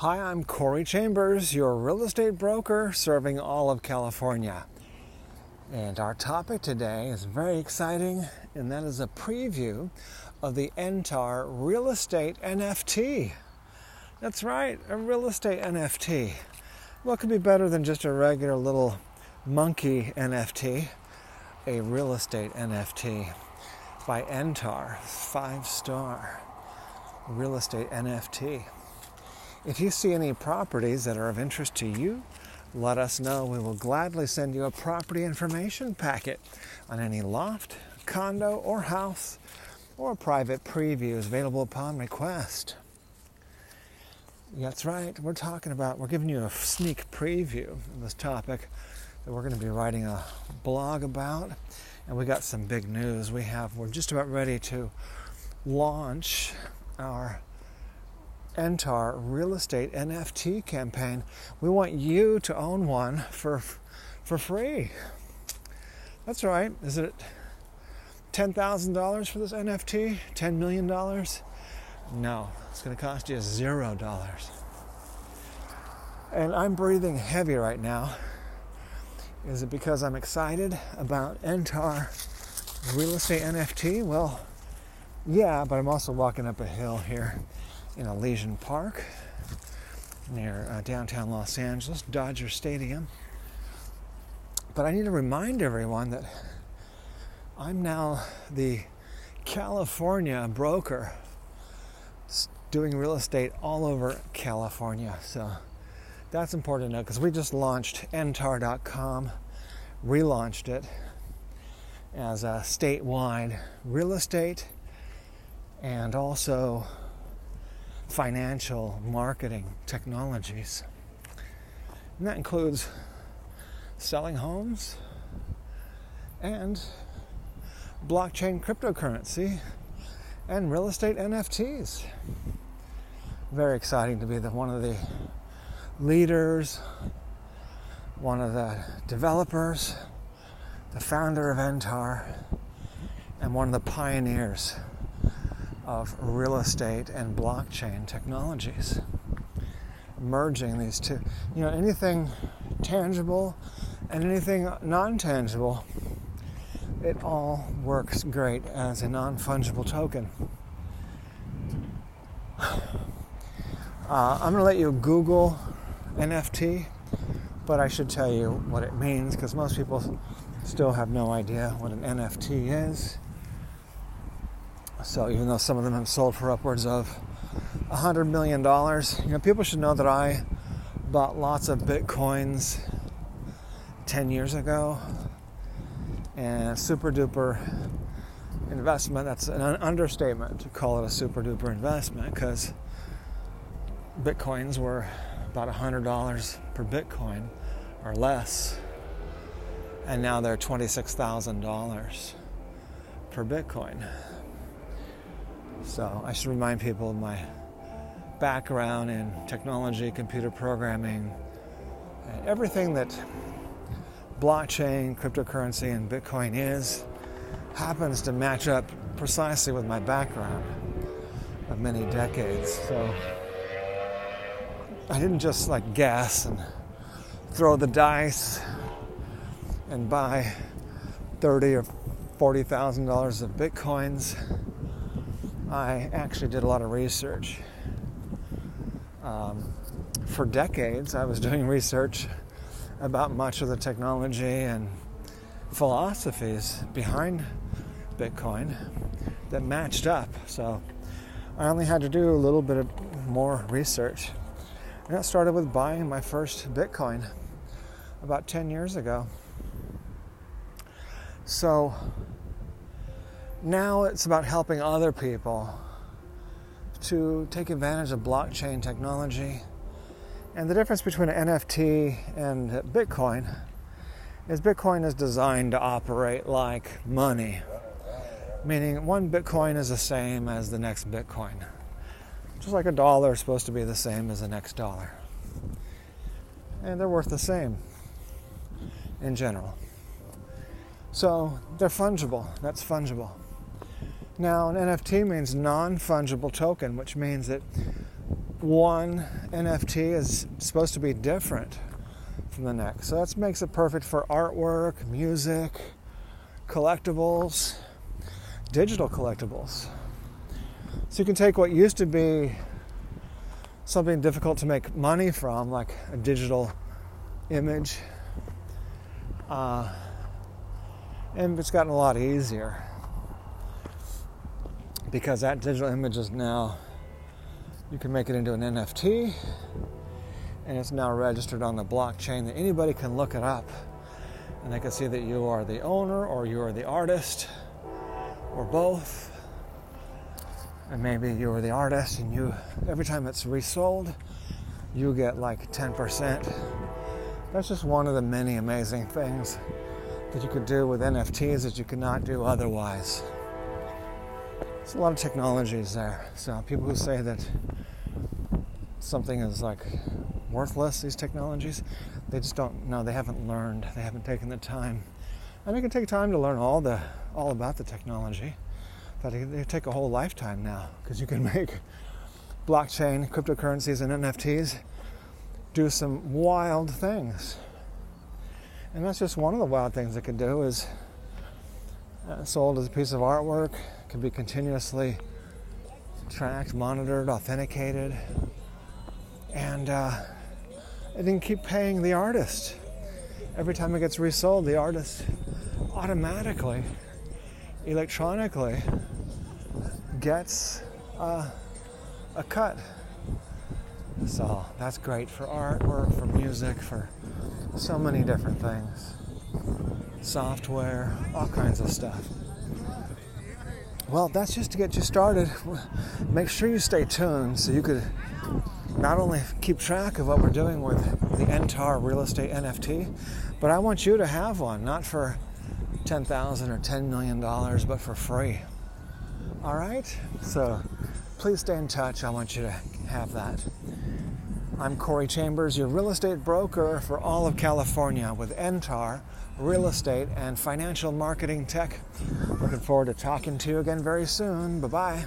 Hi, I'm Corey Chambers, your real estate broker serving all of California. And our topic today is very exciting, and that is a preview of the Entar Real Estate NFT. That's right, a real estate NFT. What could be better than just a regular little monkey NFT? A real estate NFT by Entar, five star real estate NFT. If you see any properties that are of interest to you, let us know. We will gladly send you a property information packet on any loft, condo, or house, or private previews available upon request. That's right, we're talking about, we're giving you a sneak preview of this topic that we're going to be writing a blog about. And we got some big news. We have, we're just about ready to launch our Entar real estate NFT campaign. We want you to own one for for free. That's right. Is it ten thousand dollars for this NFT? Ten million dollars? No, it's going to cost you zero dollars. And I'm breathing heavy right now. Is it because I'm excited about Entar real estate NFT? Well, yeah, but I'm also walking up a hill here in Elysian Park near uh, downtown Los Angeles, Dodger Stadium. But I need to remind everyone that I'm now the California broker doing real estate all over California. So that's important to know because we just launched entar.com, relaunched it as a statewide real estate and also financial marketing technologies. And that includes selling homes and blockchain cryptocurrency and real estate NFTs. Very exciting to be the one of the leaders, one of the developers, the founder of Entar, and one of the pioneers of real estate and blockchain technologies. Merging these two. You know, anything tangible and anything non tangible, it all works great as a non fungible token. Uh, I'm going to let you Google NFT, but I should tell you what it means because most people still have no idea what an NFT is. So even though some of them have sold for upwards of $100 million, you know, people should know that I bought lots of Bitcoins 10 years ago and super duper investment. That's an understatement to call it a super duper investment because Bitcoins were about $100 per Bitcoin or less. And now they're $26,000 per Bitcoin. So I should remind people of my background in technology, computer programming, everything that blockchain, cryptocurrency, and Bitcoin is happens to match up precisely with my background of many decades. So I didn't just like guess and throw the dice and buy thirty or forty thousand dollars of bitcoins. I actually did a lot of research. Um, for decades, I was doing research about much of the technology and philosophies behind Bitcoin that matched up. So I only had to do a little bit of more research. And that started with buying my first Bitcoin about 10 years ago. So now it's about helping other people to take advantage of blockchain technology. And the difference between an NFT and Bitcoin is Bitcoin is designed to operate like money, meaning one Bitcoin is the same as the next Bitcoin. Just like a dollar is supposed to be the same as the next dollar. And they're worth the same in general. So they're fungible. That's fungible. Now, an NFT means non fungible token, which means that one NFT is supposed to be different from the next. So that makes it perfect for artwork, music, collectibles, digital collectibles. So you can take what used to be something difficult to make money from, like a digital image, uh, and it's gotten a lot easier because that digital image is now you can make it into an NFT and it's now registered on the blockchain that anybody can look it up and they can see that you are the owner or you are the artist or both and maybe you are the artist and you every time it's resold you get like 10% that's just one of the many amazing things that you could do with nfts that you could not do otherwise there's a lot of technologies there. So people who say that something is like worthless these technologies they just don't know. They haven't learned. They haven't taken the time. And it can take time to learn all the all about the technology but it, they take a whole lifetime now because you can make blockchain cryptocurrencies and nfts do some wild things. And that's just one of the wild things it can do is uh, sold as a piece of artwork can be continuously tracked monitored authenticated and uh, I didn't keep paying the artist. Every time it gets resold, the artist automatically, electronically, gets uh, a cut. So that's great for artwork, for music, for so many different things. Software, all kinds of stuff. Well, that's just to get you started. Make sure you stay tuned so you could not only keep track of what we're doing with the Entar real estate NFT, but I want you to have one, not for 10,000 or $10 million, but for free. All right? So please stay in touch. I want you to have that. I'm Corey Chambers, your real estate broker for all of California with Entar Real Estate and Financial Marketing Tech. Looking forward to talking to you again very soon. Bye bye.